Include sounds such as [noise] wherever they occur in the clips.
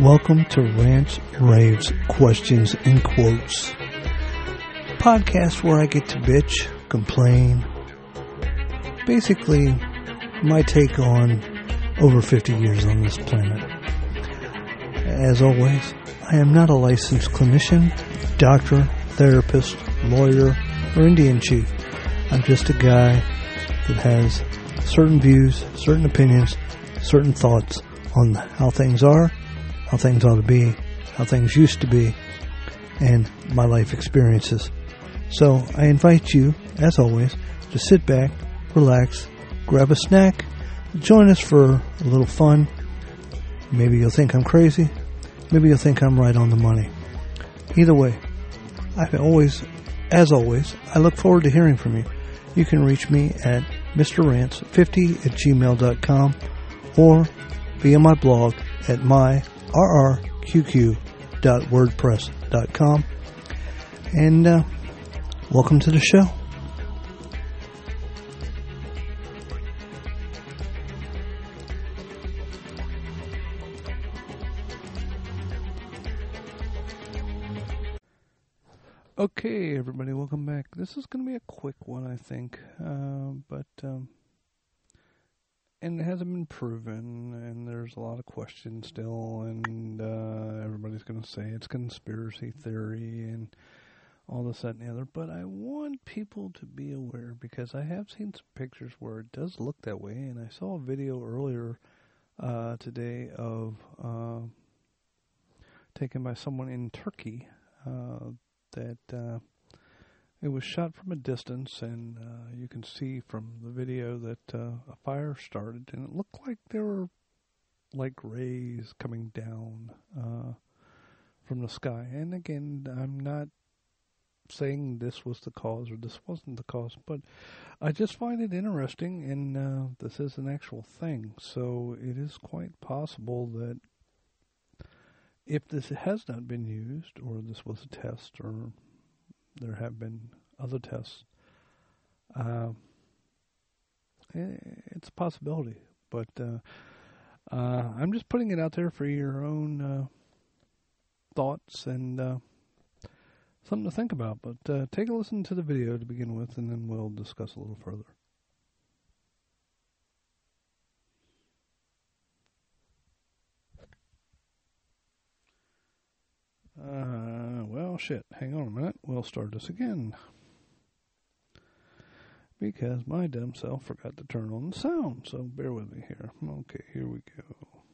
Welcome to Rants, Raves, Questions, and Quotes. Podcast where I get to bitch, complain. Basically, my take on over 50 years on this planet. As always, I am not a licensed clinician, doctor, therapist, lawyer, or Indian chief. I'm just a guy that has certain views, certain opinions, certain thoughts on how things are, how things ought to be, how things used to be, and my life experiences. So I invite you, as always, to sit back, relax, grab a snack, join us for a little fun. Maybe you'll think I'm crazy. Maybe you'll think I'm right on the money. Either way, I always, as always, I look forward to hearing from you. You can reach me at mrrants50 at gmail.com or via my blog at myrrqq.wordpress.com. And uh, welcome to the show. Okay, everybody, welcome back. This is going to be a quick one, I think, uh, but um, and it hasn't been proven, and there's a lot of questions still, and uh, everybody's going to say it's conspiracy theory and all this, that, and the other. But I want people to be aware because I have seen some pictures where it does look that way, and I saw a video earlier uh, today of uh, taken by someone in Turkey uh, that uh, it was shot from a distance, and uh, you can see from the video that uh, a fire started, and it looked like there were like rays coming down uh, from the sky. And again, I'm not saying this was the cause or this wasn't the cause, but I just find it interesting, and uh, this is an actual thing. So it is quite possible that if this has not been used, or this was a test, or there have been other tests, uh, it's a possibility. But uh, uh, I'm just putting it out there for your own uh, thoughts and uh, something to think about. But uh, take a listen to the video to begin with, and then we'll discuss a little further. Well, shit. Hang on a minute. We'll start this again. Because my dumb self forgot to turn on the sound, so bear with me here. Okay, here we go.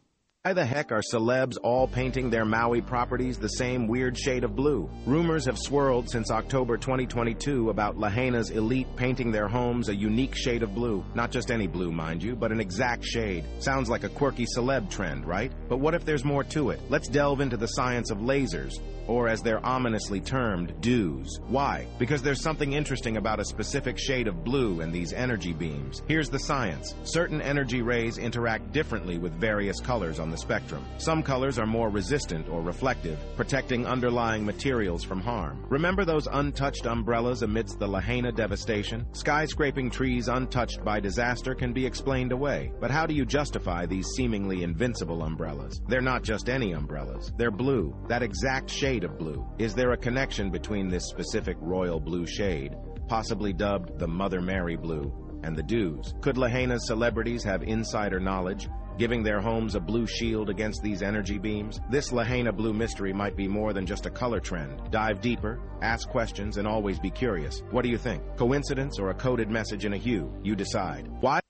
Why the heck are celebs all painting their Maui properties the same weird shade of blue? Rumors have swirled since October 2022 about Lahaina's elite painting their homes a unique shade of blue. Not just any blue, mind you, but an exact shade. Sounds like a quirky celeb trend, right? But what if there's more to it? Let's delve into the science of lasers or as they're ominously termed, dews. Why? Because there's something interesting about a specific shade of blue and these energy beams. Here's the science. Certain energy rays interact differently with various colors on the spectrum. Some colors are more resistant or reflective, protecting underlying materials from harm. Remember those untouched umbrellas amidst the Lahaina devastation? Skyscraping trees untouched by disaster can be explained away. But how do you justify these seemingly invincible umbrellas? They're not just any umbrellas. They're blue. That exact shade of blue. Is there a connection between this specific royal blue shade, possibly dubbed the Mother Mary blue, and the dews? Could Lahaina's celebrities have insider knowledge, giving their homes a blue shield against these energy beams? This Lahaina blue mystery might be more than just a color trend. Dive deeper, ask questions, and always be curious. What do you think? Coincidence or a coded message in a hue? You decide. Why?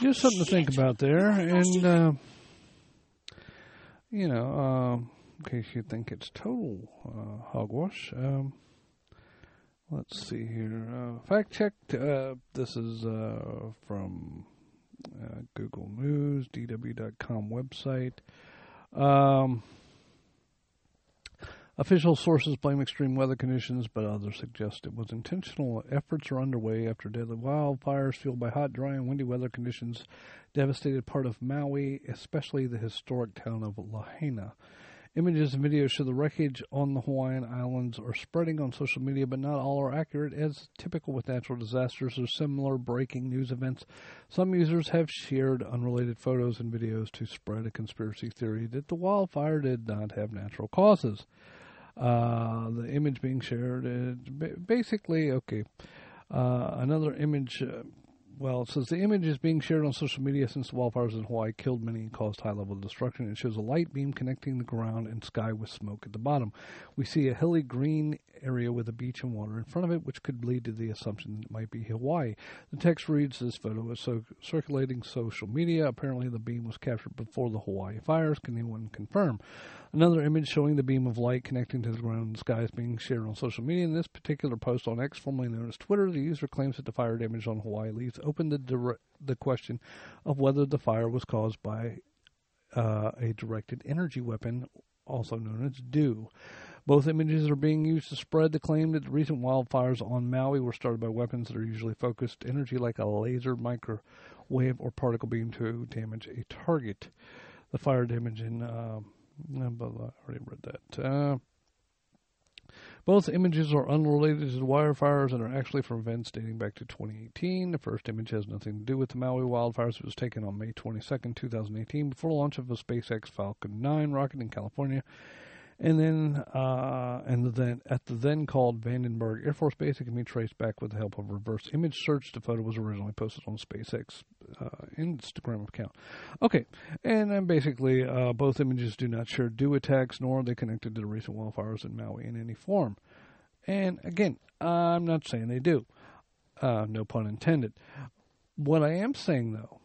Just something to think about there, and uh, you know. Uh, in case you think it's total uh, hogwash. Um, let's see here. Uh, fact checked. Uh, this is uh, from uh, Google News, DW.com website. Um, official sources blame extreme weather conditions, but others suggest it was intentional. Efforts are underway after deadly wildfires fueled by hot, dry, and windy weather conditions devastated part of Maui, especially the historic town of Lahaina. Images and videos show the wreckage on the Hawaiian Islands are spreading on social media, but not all are accurate. As typical with natural disasters or similar breaking news events, some users have shared unrelated photos and videos to spread a conspiracy theory that the wildfire did not have natural causes. Uh, the image being shared is basically okay. Uh, another image uh, well, it says the image is being shared on social media since the wildfires in Hawaii killed many and caused high level destruction. It shows a light beam connecting the ground and sky with smoke at the bottom. We see a hilly green area with a beach and water in front of it, which could lead to the assumption that it might be Hawaii. The text reads This photo is so circulating social media. Apparently, the beam was captured before the Hawaii fires. Can anyone confirm? Another image showing the beam of light connecting to the ground sky is being shared on social media. In this particular post on X, formerly known as Twitter, the user claims that the fire damage on Hawaii leaves open the, the question of whether the fire was caused by uh, a directed energy weapon, also known as DEW. Both images are being used to spread the claim that the recent wildfires on Maui were started by weapons that are usually focused energy like a laser, microwave, or particle beam to damage a target. The fire damage in uh, but I already read that. Uh, both images are unrelated to the wildfires and are actually from events dating back to 2018. The first image has nothing to do with the Maui wildfires. It was taken on May 22, 2018, before the launch of a SpaceX Falcon 9 rocket in California and then, uh, and then at the then called Vandenberg Air Force Base, it can be traced back with the help of reverse image search. The photo was originally posted on SpaceX uh, Instagram account. Okay, and then basically, uh, both images do not share DEW attacks, nor are they connected to the recent wildfires in Maui in any form. And again, I'm not saying they do. Uh, no pun intended. What I am saying, though,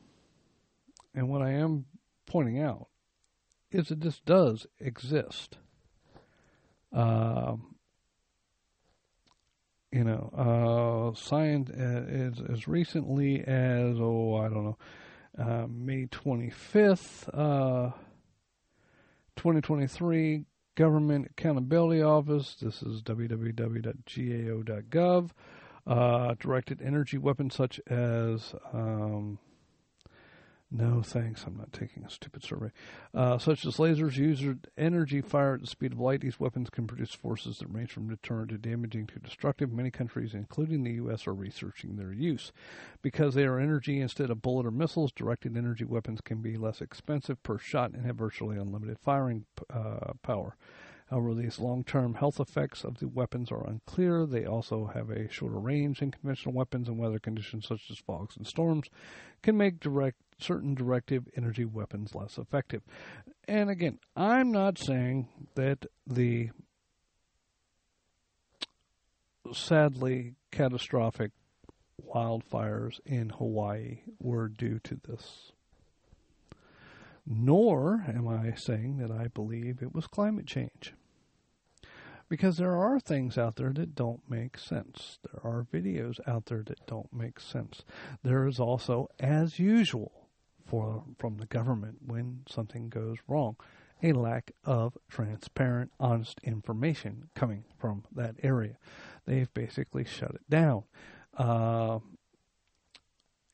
and what I am pointing out, is that this does exist. Um, you know, uh, science as as recently as oh I don't know, uh, May twenty fifth, uh, twenty twenty three. Government Accountability Office. This is www.gao.gov. Uh, directed energy weapons such as um, no, thanks. I'm not taking a stupid survey. Uh, such as lasers, user energy fire at the speed of light. These weapons can produce forces that range from deterrent to damaging to destructive. Many countries, including the U.S., are researching their use. Because they are energy instead of bullet or missiles, directed energy weapons can be less expensive per shot and have virtually unlimited firing uh, power. However, these long term health effects of the weapons are unclear. They also have a shorter range than conventional weapons, and weather conditions such as fogs and storms can make direct certain directive energy weapons less effective. And again, I'm not saying that the sadly catastrophic wildfires in Hawaii were due to this. Nor am I saying that I believe it was climate change. Because there are things out there that don't make sense. There are videos out there that don't make sense. There is also, as usual, for from the government when something goes wrong. A lack of transparent, honest information coming from that area. They've basically shut it down. Uh,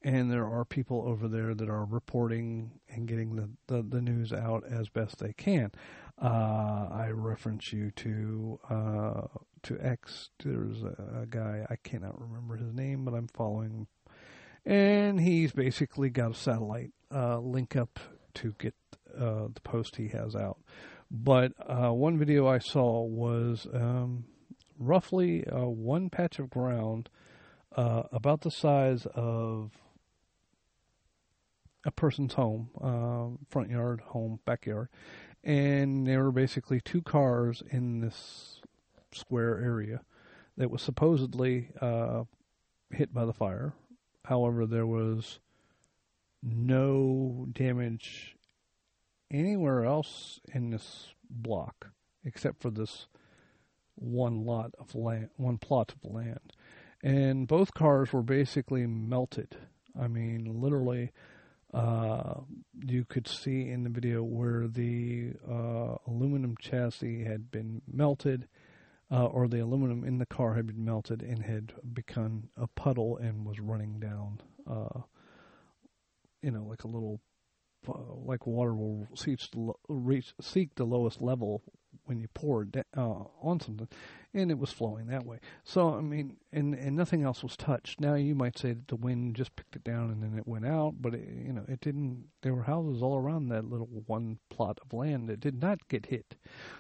and there are people over there that are reporting and getting the, the, the news out as best they can. Uh, I reference you to uh, to X. There's a, a, guy I cannot remember his name, but I'm following and he's basically got a satellite uh, link up to get uh, the post he has out. But uh, one video I saw was um, roughly uh, one patch of ground uh, about the size of a person's home, uh, front yard, home, backyard, and there were basically two cars in this square area that was supposedly hit by the fire However, there was no damage anywhere else in this block except for this one lot of land, one plot of land. And both cars were basically melted. I mean, literally, uh, you could see in the video where the uh, aluminum chassis had been melted uh, or the aluminum in the car had been melted and had become a puddle and was running down, uh, you know, like a little uh, like water will seek the, reach, seek the lowest level when you pour it uh, on something, and it was flowing that way. So I mean, and and nothing else was touched. Now you might say that the wind just picked it down and then it went out, but it, you know it didn't. There were houses all around that little one plot of land that did not get hit.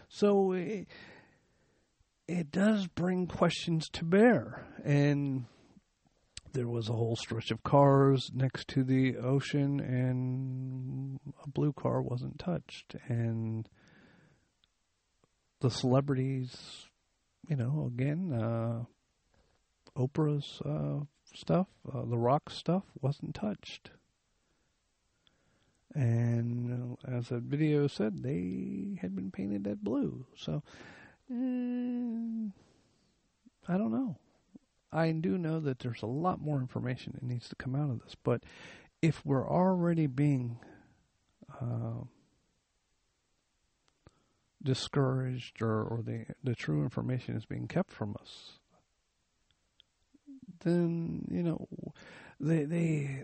So it, it does bring questions to bear, and there was a whole stretch of cars next to the ocean, and a blue car wasn't touched, and the celebrities, you know, again, uh, Oprah's uh, stuff, uh, The Rock stuff wasn't touched. And uh, as the video said, they had been painted that blue. So, eh, I don't know. I do know that there's a lot more information that needs to come out of this. But if we're already being uh, discouraged or, or the, the true information is being kept from us, then, you know, they, they,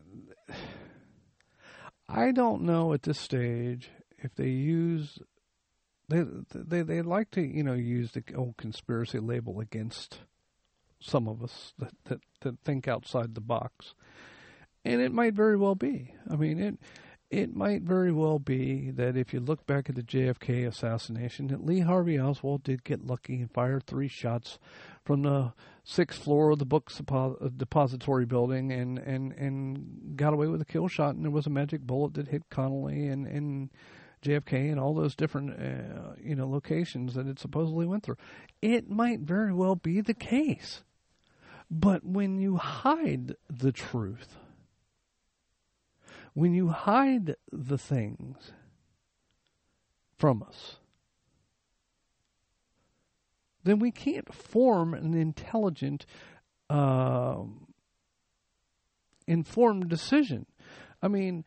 I don't know at this stage if they use, they, they, they like to, you know, use the old conspiracy label against some of us that, that, that think outside the box. And it might very well be. I mean, it, it might very well be that if you look back at the JFK assassination, that Lee Harvey Oswald did get lucky and fired three shots from the sixth floor of the book uh, depository building and, and, and got away with a kill shot, and there was a magic bullet that hit Connally and, and JFK and all those different uh, you know locations that it supposedly went through. It might very well be the case, but when you hide the truth when you hide the things from us, then we can't form an intelligent, uh, informed decision. I mean,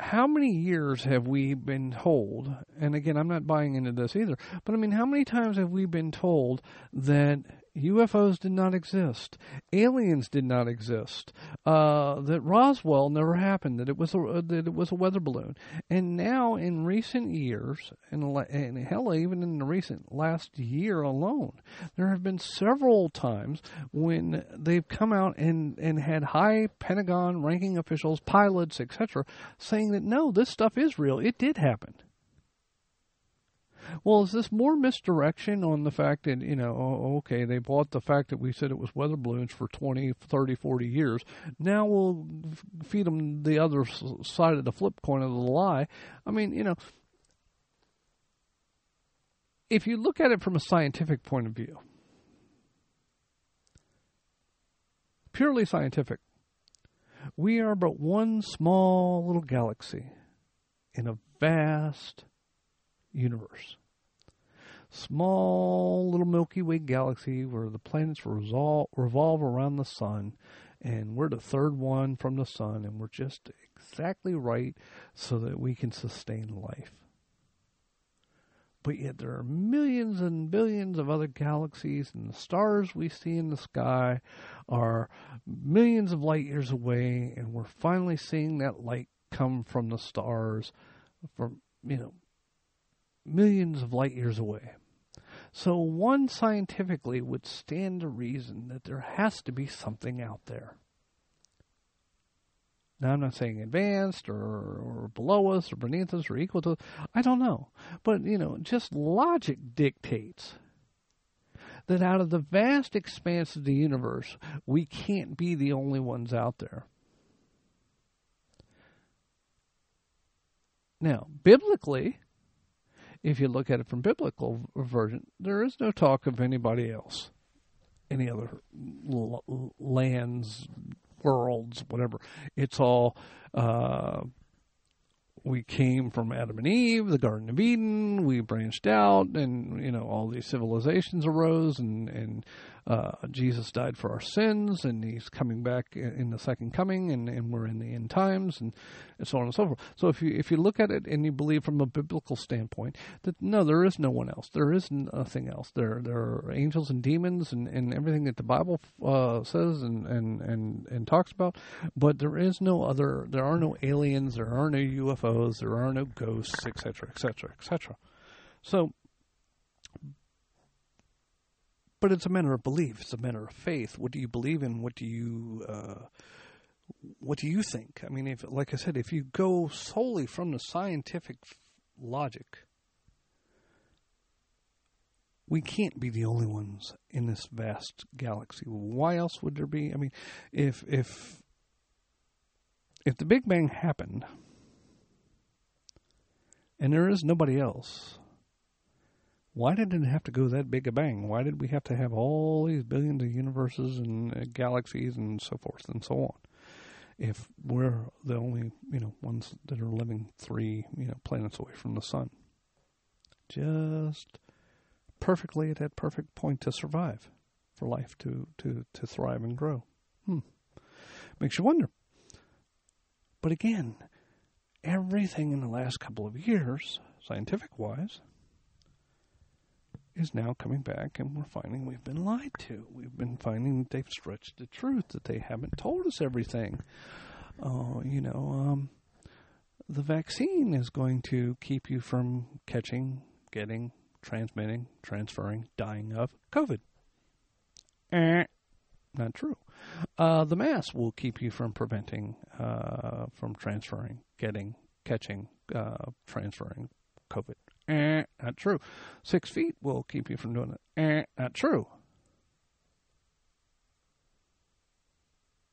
how many years have we been told, and again, I'm not buying into this either, but I mean, how many times have we been told that UFOs did not exist, aliens did not exist, uh, that Roswell never happened, that it was a uh, that it was a weather balloon, and now in recent years, and, and hell, even in the recent last year alone, there have been several times when they've come out and and had high Pentagon ranking officials, pilots, etc., saying that no, this stuff is real, it did happen. Well, is this more misdirection on the fact that, you know, oh, okay, they bought the fact that we said it was weather balloons for 20, 30, 40 years. Now we'll feed them the other side of the flip coin of the lie. I mean, you know, if you look at it from a scientific point of view, purely scientific, we are but one small little galaxy in a vast universe. Small little Milky Way galaxy where the planets resolve, revolve around the sun, and we're the third one from the sun, and we're just exactly right so that we can sustain life. But yet there are millions and billions of other galaxies, and the stars we see in the sky are millions of light years away, and we're finally seeing that light come from the stars from, you know, millions of light years away. So one scientifically would stand to reason that there has to be something out there. Now, I'm not saying advanced or, or below us or beneath us or equal to us. I don't know. But, you know, just logic dictates that out of the vast expanse of the universe, we can't be the only ones out there. Now, biblically, if you look at it from biblical version, there is no talk of anybody else, any other l- lands, worlds, whatever. It's all uh, we came from Adam and Eve, the Garden of Eden. We branched out, and you know all these civilizations arose, and and uh, Jesus died for our sins, and He's coming back in the second coming, and, and we're in the end times, and, and so on and so forth. So if you if you look at it and you believe from a biblical standpoint that no, there is no one else, there is nothing else. There there are angels and demons and, and everything that the Bible uh, says and, and, and, and talks about, but there is no other. There are no aliens. There are no UFOs. There are no ghosts, etc., etc., etc. So but it's a matter of belief. It's a matter of faith. What do you believe in? What do you uh, what do you think? I mean, if like I said, if you go solely from the scientific logic, we can't be the only ones in this vast galaxy. Why else would there be? I mean, if if if the Big Bang happened and there is nobody else, why did it have to go that big a bang? Why did we have to have all these billions of universes and uh, galaxies and so forth and so on? If we're the only, you know, ones that are living three, you know, planets away from the sun. Just perfectly at that perfect point to survive, for life to, to, to thrive and grow. Hmm. Makes you wonder. But again, everything in the last couple of years, scientific wise, is now coming back, and we're finding we've been lied to. We've been finding they've stretched the truth, that they haven't told us everything. Uh, you know, um, the vaccine is going to keep you from catching, getting, transmitting, transferring, dying of COVID. Eh, not true. Uh, the mask will keep you from preventing, uh, from transferring, getting, catching, uh, transferring COVID. Eh, not true. Six feet will keep you from doing it. Eh, not true.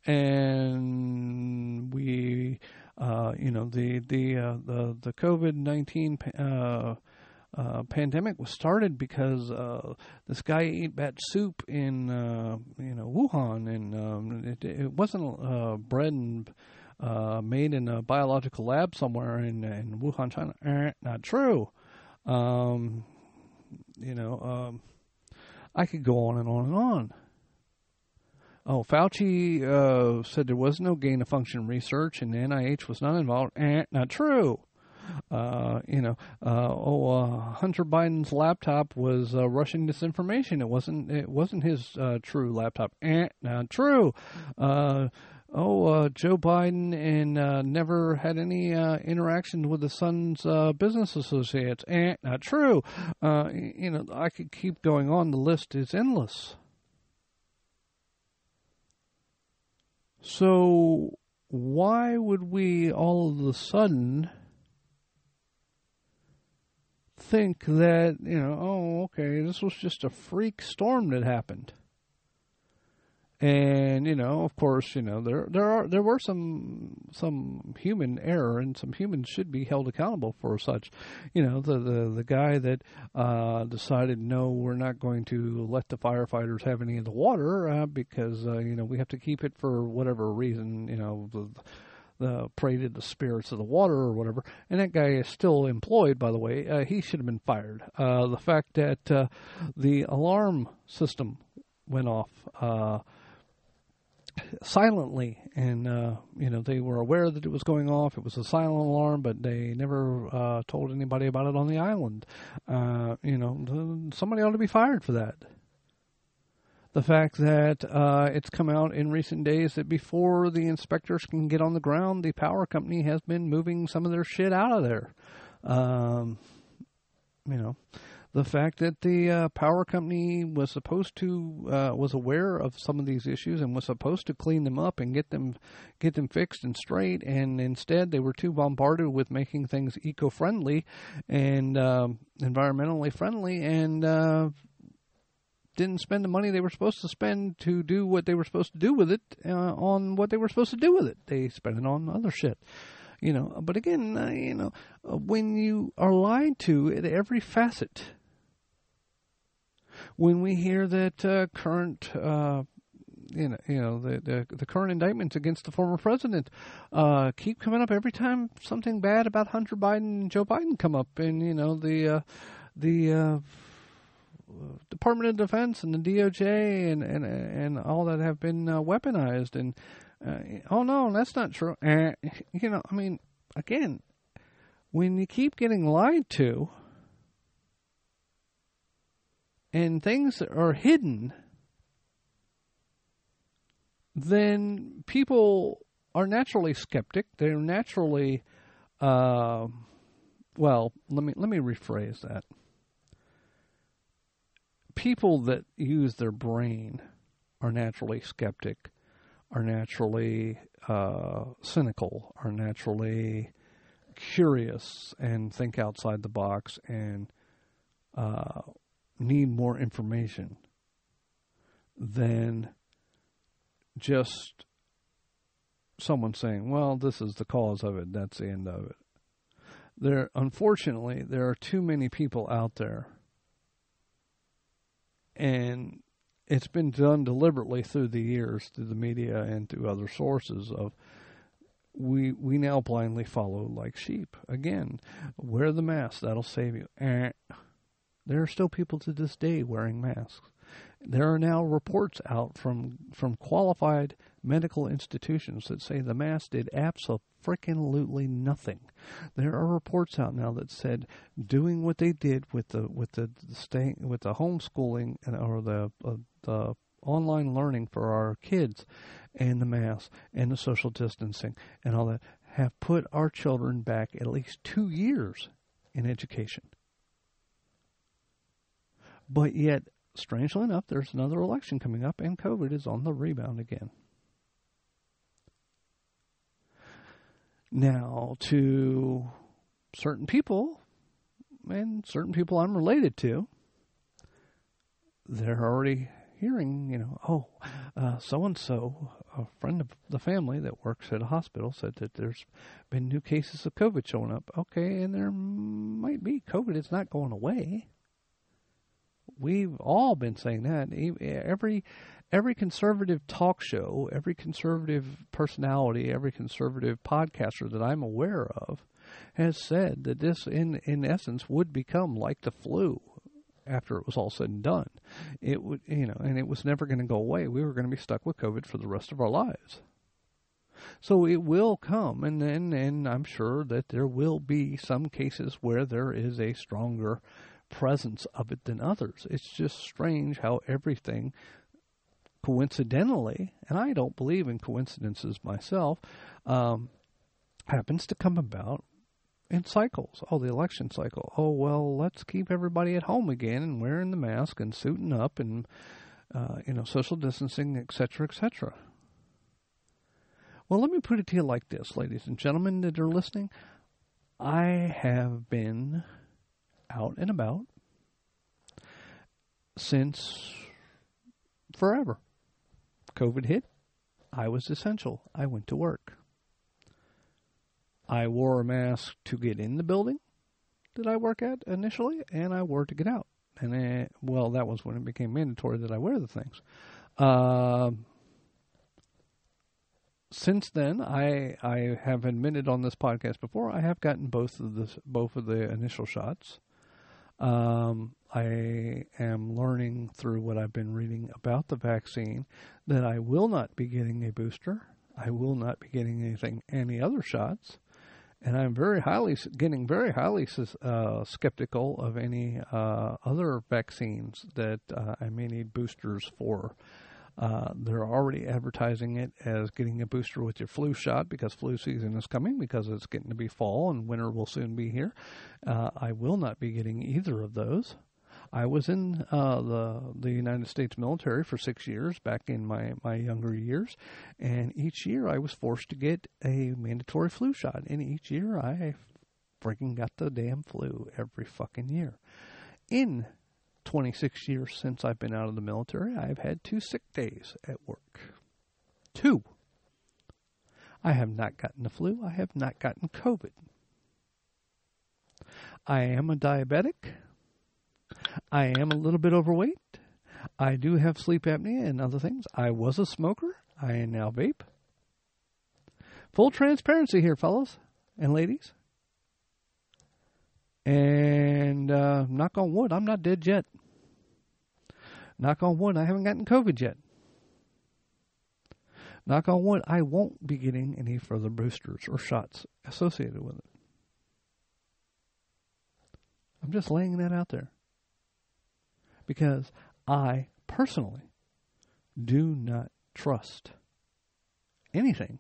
And we, uh, you know, the the uh, the the COVID nineteen uh, uh, pandemic was started because uh, this guy ate bat soup in uh, you know Wuhan, and um, it, it wasn't uh, bred and uh, made in a biological lab somewhere in, in Wuhan, China. Eh, not true. Um, you know, um, I could go on and on and on. Oh, Fauci uh, said there was no gain of function research and the NIH was not involved. Eh, not true. Uh, you know, uh, oh, uh, Hunter Biden's laptop was uh, Russian disinformation. It wasn't. It wasn't his uh, true laptop. Eh, not true. Oh, uh, Joe Biden and uh, never had any uh, interaction with the son's uh, business associates. Eh, not true. Uh, you know, I could keep going on. The list is endless. So, why would we all of a sudden think that, you know, oh, okay, this was just a freak storm that happened? And you know of course you know there there are there were some some human error and some humans should be held accountable for such you know the the the guy that uh decided no we're not going to let the firefighters have any of the water uh, because uh, you know we have to keep it for whatever reason you know the the pray to the spirits of the water or whatever, and that guy is still employed. By the way, uh, he should have been fired. Uh, the fact that uh, the alarm system went off uh, silently, and uh, you know they were aware that it was going off. It was a silent alarm, but they never uh, told anybody about it on the island. Uh, you know, somebody ought to be fired for that. The fact that uh, it's come out in recent days that before the inspectors can get on the ground, the power company has been moving some of their shit out of there. Um, you know, the fact that the uh, power company was supposed to uh, was aware of some of these issues and was supposed to clean them up and get them get them fixed and straight, and instead they were too bombarded with making things eco-friendly and uh, environmentally friendly, and uh, didn't spend the money they were supposed to spend to do what they were supposed to do with it uh, on what they were supposed to do with it. They spent it on other shit you know but again uh, you know when you are lied to at every facet when we hear that uh, current uh, you know, you know the, the, the current indictments against the former president uh, keep coming up every time something bad about Hunter Biden and Joe Biden come up, and you know the uh, the uh, Department of Defense and the DOJ and and and all that have been uh, weaponized. And uh, oh no, that's not true. You know, I mean, again, when you keep getting lied to and things are hidden, then people are naturally skeptic. They're naturally, uh, well, let me let me rephrase that. People that use their brain are naturally skeptic, are naturally uh, cynical, are naturally curious, and think outside the box and uh, need more information than just someone saying, "Well, this is the cause of it. That's the end of it." There, unfortunately, there are too many people out there, and it's been done deliberately through the years, through the media and through other sources. Of we we now blindly follow like sheep. Again, wear the mask. That'll save you. Eh. There are still people to this day wearing masks. There are now reports out from from qualified medical institutions that say the mask did absolutely nothing. There are reports out now that said doing what they did with the with the staying with the homeschooling and or the uh, the online learning for our kids and the mask and the social distancing and all that have put our children back at least 2 years in education. But yet strangely enough, there's another election coming up, and COVID is on the rebound again. Now, to certain people, and certain people I'm related to, they're already hearing, you know, oh, so and so, a friend of the family that works at a hospital, said that there's been new cases of COVID showing up. Okay, and there might be COVID. It's not going away. We've all been saying that. Every every conservative talk show, every conservative personality, every conservative podcaster that I'm aware of has said that this, in in essence, would become like the flu after it was all said and done. It would, you know, and it was never going to go away. We were going to be stuck with COVID for the rest of our lives. So it will come, and then, and I'm sure that there will be some cases where there is a stronger presence of it than others. It's just strange how everything coincidentally, and I don't believe in coincidences myself, um, happens to come about in cycles. Oh, the election cycle. Oh, well, let's keep everybody at home again and wearing the mask and suiting up and, uh, you know, social distancing, etc., etc. Well, let me put it to you like this, ladies and gentlemen that are listening. I have been out and about since forever. COVID hit. I was essential. I went to work. I wore a mask to get in the building that I work at initially, and I wore to get out. And well, that was when it became mandatory that I wear the things. Uh, since then, I I have admitted on this podcast before I have gotten both of the both of the initial shots. Um, I am learning through what I've been reading about the vaccine that I will not be getting a booster. I will not be getting anything, any other shots, and I'm very highly getting very highly uh, skeptical of any uh, other vaccines that uh, I may need boosters for. Uh, they're already advertising it as getting a booster with your flu shot because flu season is coming because it's getting to be fall and winter will soon be here. Uh, I will not be getting either of those. I was in uh, the the United States military for six years back in my, my younger years, and each year I was forced to get a mandatory flu shot, and each year I freaking got the damn flu every fucking year. In 26 years since I've been out of the military, I've had two sick days at work. Two. I have not gotten the flu. I have not gotten COVID. I am a diabetic. I am a little bit overweight. I do have sleep apnea and other things. I was a smoker. I now vape. Full transparency here, fellas and ladies. And uh, knock on wood, I'm not dead yet. Knock on wood, I haven't gotten COVID yet. Knock on wood, I won't be getting any further boosters or shots associated with it. I'm just laying that out there. Because I personally do not trust anything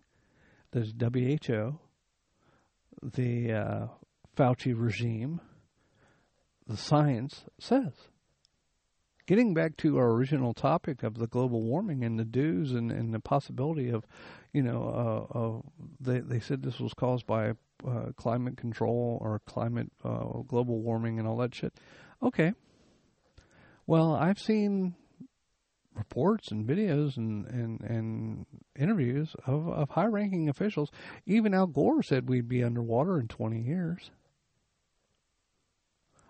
that is WHO, the uh, Fauci regime, the science says. Getting back to our original topic of the global warming and the dews and, and the possibility of, you know, uh, uh, they they said this was caused by uh, climate control or climate uh, global warming and all that shit. Okay. Well, I've seen reports and videos and, and, and interviews of, of high ranking officials. Even Al Gore said we'd be underwater in 20 years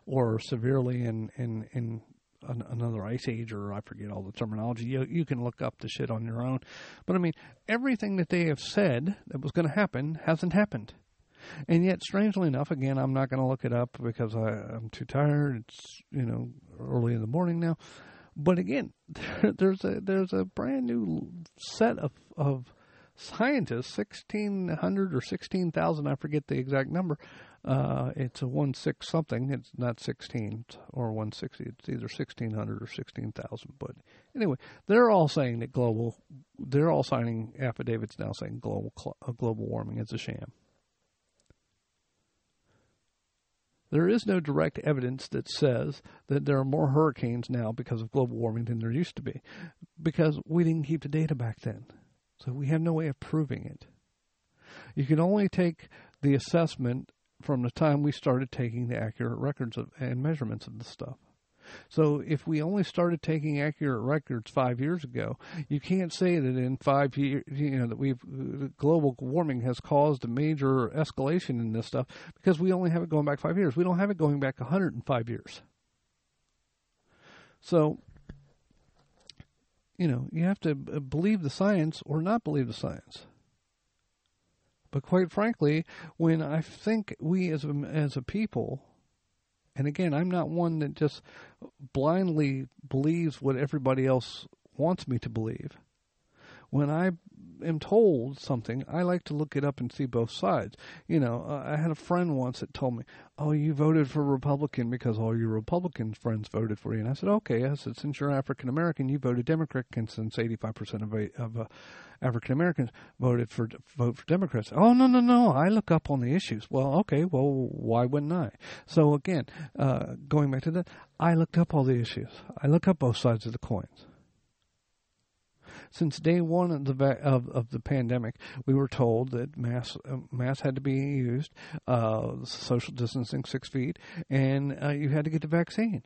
or severely in, in, in an, another ice age, or I forget all the terminology. You, you can look up the shit on your own. But I mean, everything that they have said that was going to happen hasn't happened. And yet, strangely enough, again, I'm not going to look it up because I, I'm too tired. It's you know early in the morning now. But again, [laughs] there's a there's a brand new set of of scientists, sixteen hundred or sixteen thousand, I forget the exact number. Uh, it's a one six something. It's not sixteen or one sixty. It's either sixteen hundred or sixteen thousand. But anyway, they're all saying that global. They're all signing affidavits now saying global uh, global warming is a sham. There is no direct evidence that says that there are more hurricanes now because of global warming than there used to be, because we didn't keep the data back then. So we have no way of proving it. You can only take the assessment from the time we started taking the accurate records of, and measurements of the stuff. So if we only started taking accurate records five years ago, you can't say that in five years, you know, that we've uh, global warming has caused a major escalation in this stuff because we only have it going back five years. We don't have it going back 105 years. So, you know, you have to believe the science or not believe the science. But quite frankly, when I think we as a, as a people and again, I'm not one that just blindly believes what everybody else wants me to believe. When I am told something, I like to look it up and see both sides. You know, uh, I had a friend once that told me, "Oh, you voted for Republican because all your Republican friends voted for you." And I said, "Okay." I said, "Since you're African American, you voted Democrat, and since 85 percent of of uh, African Americans voted for vote for Democrats. Oh no no no! I look up on the issues. Well, okay, well why wouldn't I? So again, uh, going back to that, I looked up all the issues. I look up both sides of the coins. Since day one of the of, of the pandemic, we were told that mass uh, mass had to be used, uh, social distancing six feet, and uh, you had to get the vaccine.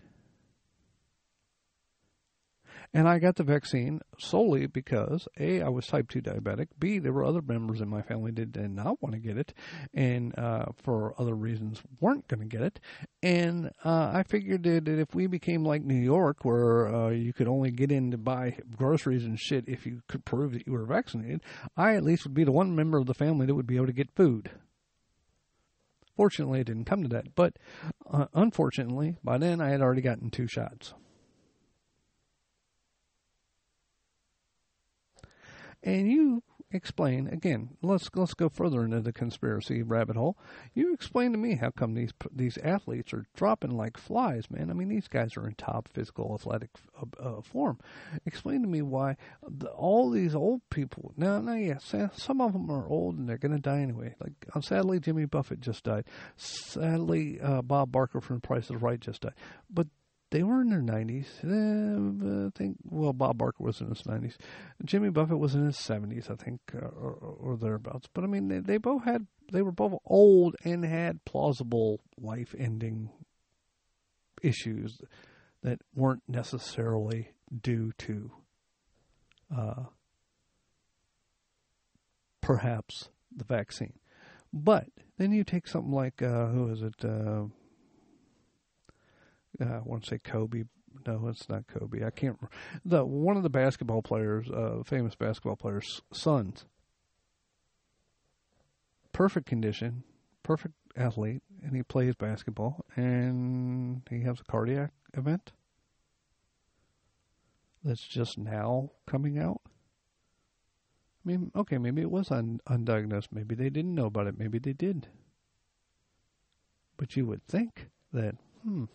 And I got the vaccine solely because A, I was type 2 diabetic. B, there were other members in my family that did not want to get it and uh, for other reasons weren't going to get it. And uh, I figured that if we became like New York, where uh, you could only get in to buy groceries and shit if you could prove that you were vaccinated, I at least would be the one member of the family that would be able to get food. Fortunately, it didn't come to that. But uh, unfortunately, by then I had already gotten two shots. And you explain again. Let's let's go further into the conspiracy rabbit hole. You explain to me how come these these athletes are dropping like flies, man. I mean, these guys are in top physical athletic uh, uh, form. Explain to me why the, all these old people. Now, now, yes, some of them are old and they're going to die anyway. Like uh, sadly, Jimmy Buffett just died. Sadly, uh, Bob Barker from Price is Right just died. But they were in their 90s. Uh, I think, well, Bob Barker was in his 90s. Jimmy Buffett was in his 70s, I think, uh, or, or, thereabouts. But I mean, they, they both had, they were both old and had plausible life ending issues that weren't necessarily due to uh, perhaps the vaccine. But then you take something like, uh, who is it? Uh, I want to say Kobe. No, it's not Kobe. I can't. The one of the basketball players, uh, famous basketball players' sons. Perfect condition, perfect athlete, and he plays basketball, and he has a cardiac event. that's just now coming out? I mean, okay, maybe it was un- undiagnosed. Maybe they didn't know about it. Maybe they did. But you would think that, hmm,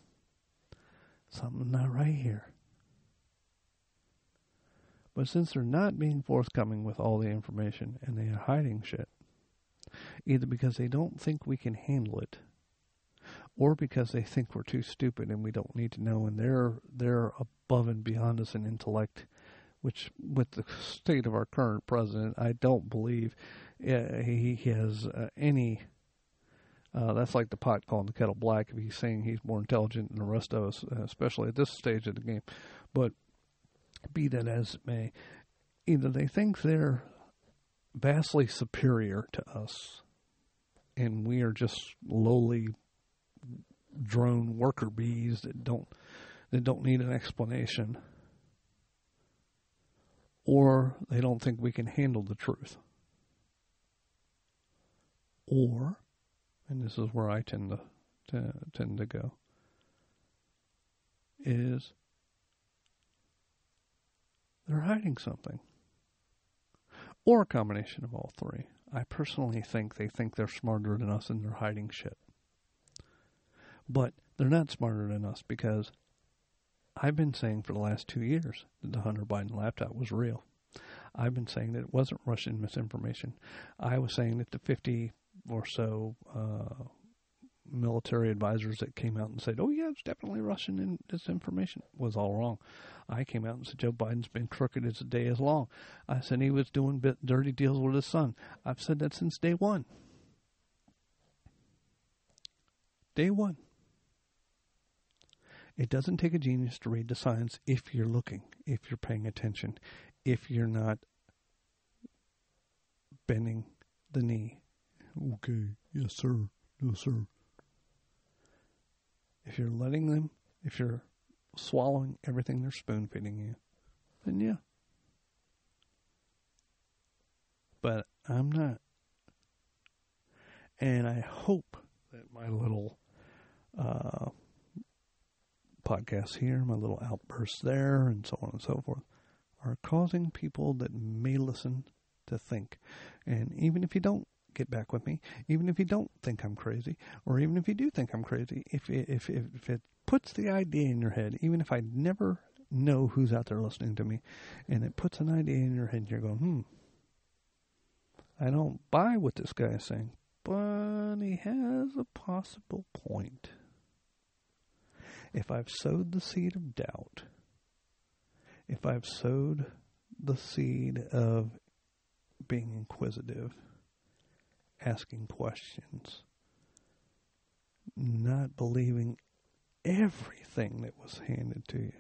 something's not right here. But since they're not being forthcoming with all the information and they are hiding shit, either because they don't think we can handle it, or because they think we're too stupid and we don't need to know, and they're they're above and beyond us in intellect, which with the state of our current president, I don't believe uh, he has uh, any. Uh, that's like the pot calling the kettle black if he's saying he's more intelligent than the rest of us, especially at this stage of the game. But be that as it may, either they think they're vastly superior to us, and we are just lowly drone worker bees that don't that don't need an explanation, or they don't think we can handle the truth, or, and this is where I tend to, to tend to go, is they're hiding something. Or a combination of all three. I personally think they think they're smarter than us and they're hiding shit. But they're not smarter than us because I've been saying for the last two years that the Hunter Biden laptop was real. I've been saying that it wasn't Russian misinformation. I was saying that the 50 or so uh, military advisors that came out and said, "Oh yeah, it's definitely Russian in disinformation," was all wrong. I came out and said Joe Biden's been crooked as the day is long. I said he was doing dirty deals with his son. I've said that since day one. Day one. It doesn't take a genius to read the signs if you're looking, if you're paying attention, if you're not bending the knee. Okay, yes, sir. No, sir if you're letting them, if you're swallowing everything they're spoon feeding you, then yeah. But I'm not. And I hope that my little uh, podcasts here, my little outbursts there, and so on and so forth, are causing people that may listen to think. And even if you don't get back with me, even if you don't think I'm crazy, or even if you do think I'm crazy. If it, if if it puts the idea in your head, even if I never know who's out there listening to me, and it puts an idea in your head, and you're going, hmm, I don't buy what this guy is saying, but he has a possible point. If I've sowed the seed of doubt, if I've sowed the seed of being inquisitive, asking questions, not believing everything that was handed to you,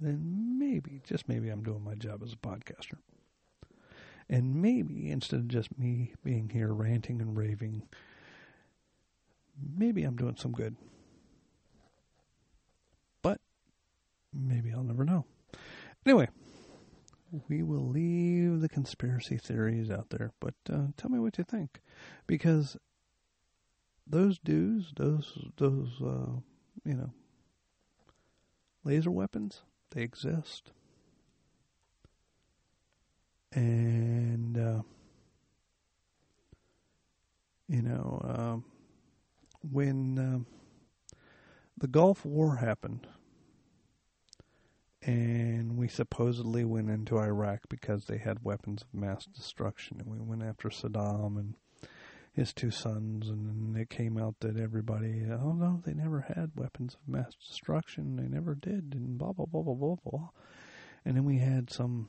then maybe, just maybe, I'm doing my job as a podcaster. And maybe instead of just me being here ranting and raving, maybe I'm doing some good. But maybe I'll never know. Anyway, we will leave the conspiracy theories out there, but uh, tell me what you think, because those DEWs, those those uh, you know, laser weapons, they exist, and uh, you know, um, when um, the Gulf War happened and we supposedly went into Iraq because they had weapons of mass destruction, and we went after Saddam and his two sons, and it came out that everybody, oh no, they never had weapons of mass destruction, they never did, and blah blah blah blah blah blah. And then we had some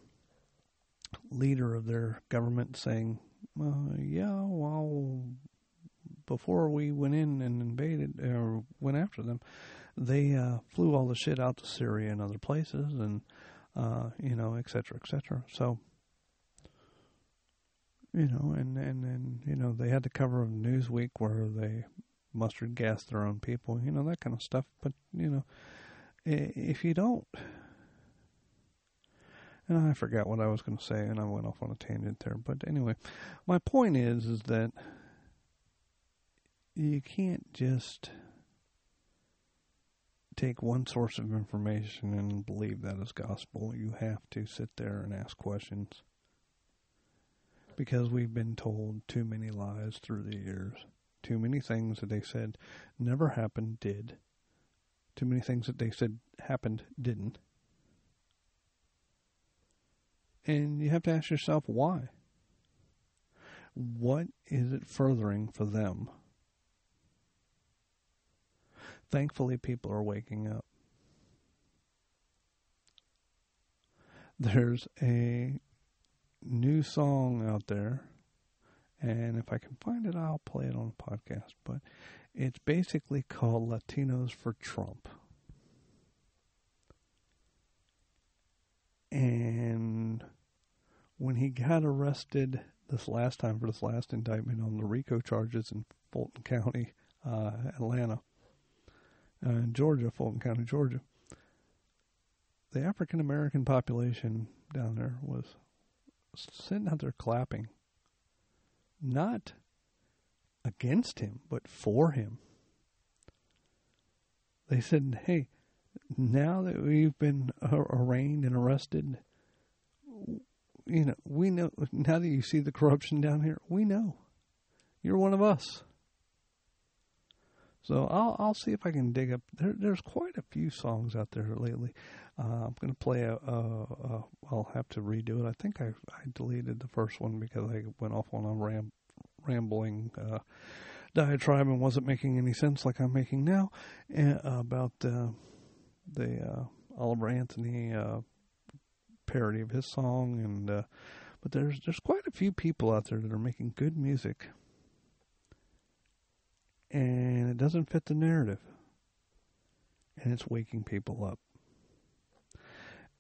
leader of their government saying, uh, "Yeah, well, before we went in and invaded or went after them." They uh, flew all the shit out to Syria and other places, and uh, you know, et cetera, et cetera. So, you know, and and and you know, they had the cover of Newsweek where they mustard gas their own people, you know, that kind of stuff. But you know, if you don't, and I forgot what I was going to say, and I went off on a tangent there. But anyway, my point is, is that you can't just take one source of information and believe that is gospel. You have to sit there and ask questions. Because we've been told too many lies through the years. Too many things that they said never happened did. Too many things that they said happened didn't. And you have to ask yourself why. What is it furthering for them? Thankfully, people are waking up. There's a new song out there, and if I can find it, I'll play it on the podcast. But it's basically called Latinos for Trump. And when he got arrested this last time for this last indictment on the RICO charges in Fulton County, uh, Atlanta, uh, in Georgia, Fulton County, Georgia, the African American population down there was sitting out there clapping, not against him, but for him. They said, hey, now that we've been arraigned and arrested, you know, we know, now that you see the corruption down here, we know you're one of us. So I'll I'll see if I can dig up. There, there's quite a few songs out there lately. Uh, I'm going to play a, a, a. I'll have to redo it. I think I I deleted the first one because I went off on a ram, rambling uh, diatribe and wasn't making any sense like I'm making now uh, about the uh, Oliver Anthony uh, parody of his song and. Uh, but there's there's quite a few people out there that are making good music and it doesn't fit the narrative. And it's waking people up.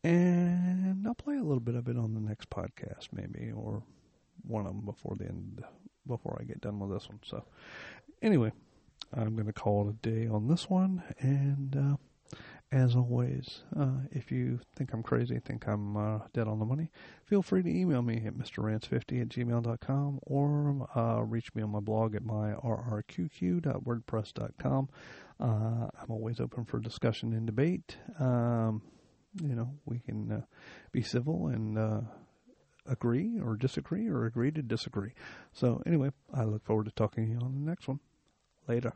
And I'll play a little bit of it on the next podcast, maybe, or one of them before the end, before I get done with this one. So, anyway, I'm going to call it a day on this one, and uh, as always, uh, if you think I'm crazy, think I'm uh, dead on the money, feel free to email me at mrrance50 at gmail.com or uh, reach me on my blog at myrrqq.wordpress.com. Uh, I'm always open for discussion and debate. Um, you know, we can uh, be civil and uh, agree or disagree or agree to disagree. So, anyway, I look forward to talking to you on the next one. Later.